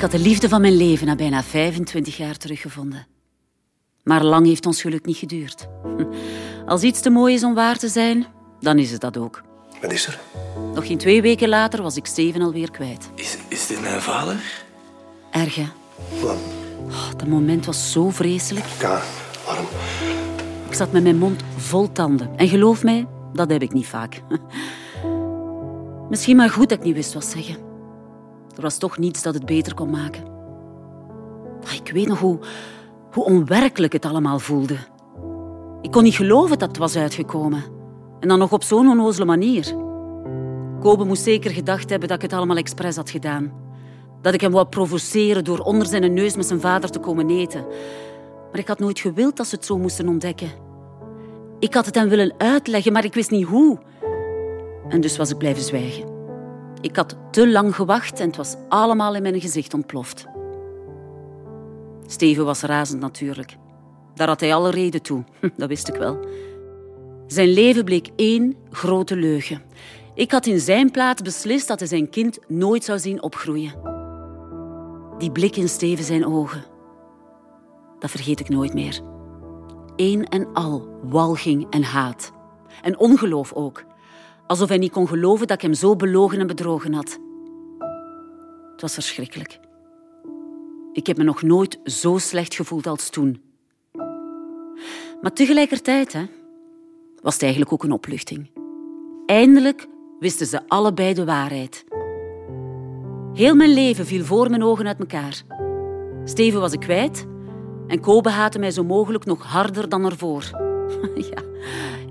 Ik had de liefde van mijn leven na bijna 25 jaar teruggevonden. Maar lang heeft ons geluk niet geduurd. Als iets te mooi is om waar te zijn, dan is het dat ook. Wat is er? Nog geen twee weken later was ik Steven alweer kwijt. Is, is dit mijn vader? Erg, hè? Wat? Oh, dat moment was zo vreselijk. Ja, waarom? Ik zat met mijn mond vol tanden. En geloof mij, dat heb ik niet vaak. Misschien maar goed dat ik niet wist wat zeggen. Er was toch niets dat het beter kon maken. Ik weet nog hoe, hoe onwerkelijk het allemaal voelde. Ik kon niet geloven dat het was uitgekomen. En dan nog op zo'n onnozele manier. Kobe moest zeker gedacht hebben dat ik het allemaal expres had gedaan. Dat ik hem wou provoceren door onder zijn neus met zijn vader te komen eten. Maar ik had nooit gewild dat ze het zo moesten ontdekken. Ik had het hem willen uitleggen, maar ik wist niet hoe. En dus was ik blijven zwijgen. Ik had te lang gewacht en het was allemaal in mijn gezicht ontploft. Steven was razend natuurlijk. Daar had hij alle reden toe, dat wist ik wel. Zijn leven bleek één grote leugen. Ik had in zijn plaats beslist dat hij zijn kind nooit zou zien opgroeien. Die blik in Steven zijn ogen, dat vergeet ik nooit meer. Eén en al walging en haat. En ongeloof ook. Alsof hij niet kon geloven dat ik hem zo belogen en bedrogen had. Het was verschrikkelijk. Ik heb me nog nooit zo slecht gevoeld als toen. Maar tegelijkertijd hè, was het eigenlijk ook een opluchting. Eindelijk wisten ze allebei de waarheid. Heel mijn leven viel voor mijn ogen uit elkaar. Steven was ik kwijt en Kobe haatte mij zo mogelijk nog harder dan ervoor. ja,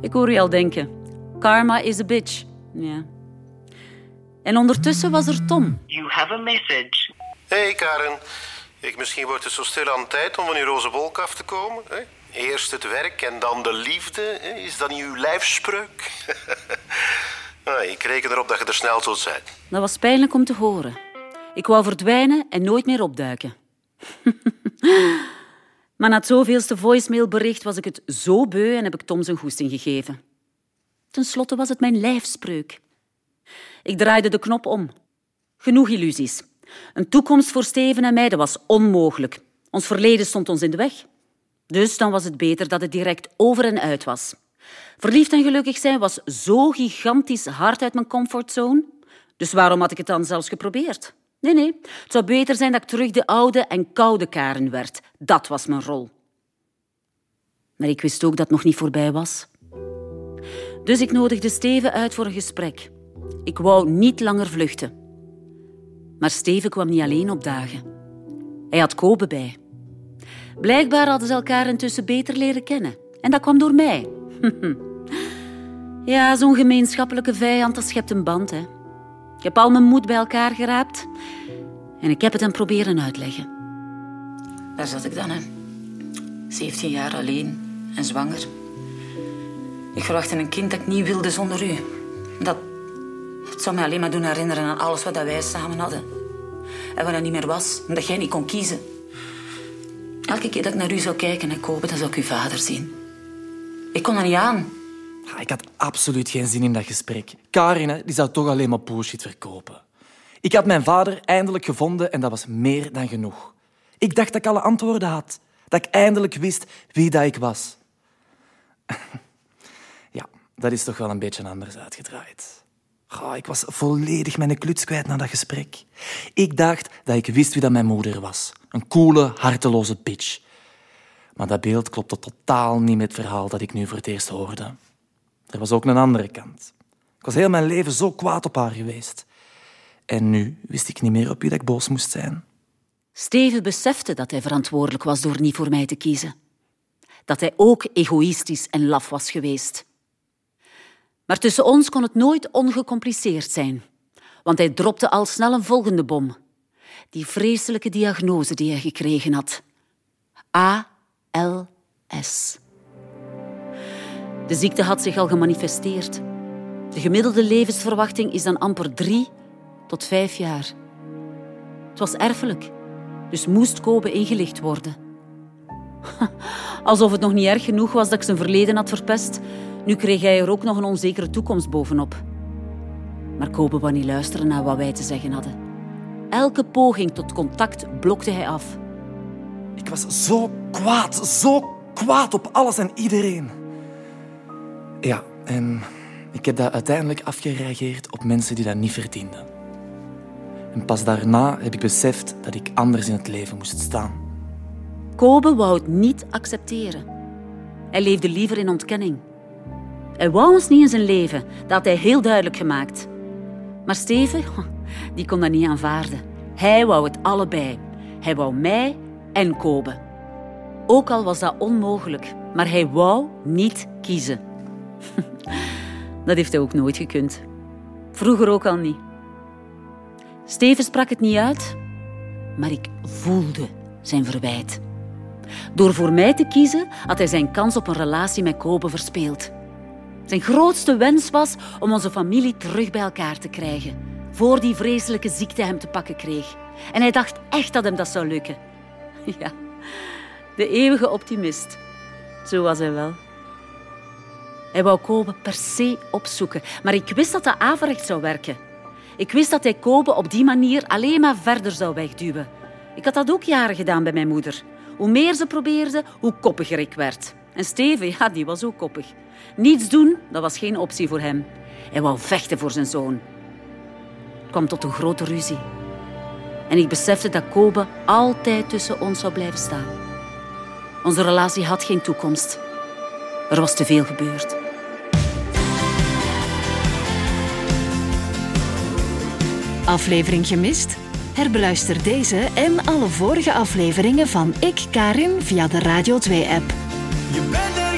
ik hoor je al denken. Karma is a bitch. Ja. En ondertussen was er Tom. You have a message. Hé, hey, Karen. Ik, misschien wordt het zo stil aan tijd om van uw roze wolk af te komen. Hè? Eerst het werk en dan de liefde. Hè? Is dat niet uw lijfspreuk? ah, ik reken erop dat je er snel zult zijn. Dat was pijnlijk om te horen. Ik wou verdwijnen en nooit meer opduiken. maar na het zoveelste voicemailbericht was ik het zo beu en heb ik Tom zijn goesting gegeven. Ten slotte was het mijn lijfspreuk. Ik draaide de knop om. Genoeg illusies. Een toekomst voor Steven en mij dat was onmogelijk. Ons verleden stond ons in de weg. Dus dan was het beter dat het direct over en uit was. Verliefd en gelukkig zijn was zo gigantisch hard uit mijn comfortzone. Dus waarom had ik het dan zelfs geprobeerd? Nee, nee. Het zou beter zijn dat ik terug de oude en koude Karen werd. Dat was mijn rol. Maar ik wist ook dat het nog niet voorbij was. Dus ik nodigde Steven uit voor een gesprek. Ik wou niet langer vluchten. Maar Steven kwam niet alleen opdagen. Hij had Kobe bij. Blijkbaar hadden ze elkaar intussen beter leren kennen. En dat kwam door mij. ja, zo'n gemeenschappelijke vijand, dat schept een band. Hè. Ik heb al mijn moed bij elkaar geraapt en ik heb het hem proberen uitleggen. Daar zat ik dan, hè. 17 jaar alleen en zwanger. Ik verwachtte een kind dat ik niet wilde zonder u. Dat, zou mij alleen maar doen herinneren aan alles wat wij samen hadden. En wat dat niet meer was, omdat jij niet kon kiezen. Elke keer dat ik naar u zou kijken en kopen, dan zou ik uw vader zien. Ik kon er niet aan. Ja, ik had absoluut geen zin in dat gesprek. Karin die zou toch alleen maar bullshit verkopen. Ik had mijn vader eindelijk gevonden en dat was meer dan genoeg. Ik dacht dat ik alle antwoorden had. Dat ik eindelijk wist wie dat ik was. Dat is toch wel een beetje anders uitgedraaid. Ik was volledig mijn kluts kwijt na dat gesprek. Ik dacht dat ik wist wie dat mijn moeder was. Een coole, harteloze bitch. Maar dat beeld klopte totaal niet met het verhaal dat ik nu voor het eerst hoorde. Er was ook een andere kant. Ik was heel mijn leven zo kwaad op haar geweest. En nu wist ik niet meer op wie dat ik boos moest zijn. Steven besefte dat hij verantwoordelijk was door niet voor mij te kiezen. Dat hij ook egoïstisch en laf was geweest. Maar tussen ons kon het nooit ongecompliceerd zijn, want hij dropte al snel een volgende bom. Die vreselijke diagnose die hij gekregen had. ALS. De ziekte had zich al gemanifesteerd. De gemiddelde levensverwachting is dan amper drie tot vijf jaar. Het was erfelijk, dus moest Kobe ingelicht worden. Alsof het nog niet erg genoeg was dat ik zijn verleden had verpest, nu kreeg hij er ook nog een onzekere toekomst bovenop. Maar Kobe wou niet luisteren naar wat wij te zeggen hadden. Elke poging tot contact blokte hij af. Ik was zo kwaad, zo kwaad op alles en iedereen. Ja, en ik heb dat uiteindelijk afgereageerd op mensen die dat niet verdienden. En pas daarna heb ik beseft dat ik anders in het leven moest staan. Kobe wou het niet accepteren. Hij leefde liever in ontkenning. Hij wou ons niet in zijn leven, dat had hij heel duidelijk gemaakt. Maar Steven, die kon dat niet aanvaarden. Hij wou het allebei. Hij wou mij en Kobe. Ook al was dat onmogelijk, maar hij wou niet kiezen. Dat heeft hij ook nooit gekund. Vroeger ook al niet. Steven sprak het niet uit, maar ik voelde zijn verwijt. Door voor mij te kiezen had hij zijn kans op een relatie met Kobe verspeeld. Zijn grootste wens was om onze familie terug bij elkaar te krijgen, voor die vreselijke ziekte hem te pakken kreeg. En hij dacht echt dat hem dat zou lukken. Ja, de eeuwige optimist. Zo was hij wel. Hij wou Kobe per se opzoeken, maar ik wist dat dat averecht zou werken. Ik wist dat hij Kobe op die manier alleen maar verder zou wegduwen. Ik had dat ook jaren gedaan bij mijn moeder. Hoe meer ze probeerde, hoe koppiger ik werd. En Steven, ja, die was ook koppig. Niets doen, dat was geen optie voor hem. Hij wou vechten voor zijn zoon. Het kwam tot een grote ruzie. En ik besefte dat Kobe altijd tussen ons zou blijven staan. Onze relatie had geen toekomst. Er was te veel gebeurd. Aflevering gemist? Herbeluister deze en alle vorige afleveringen van Ik Karin via de Radio 2-app. Je bent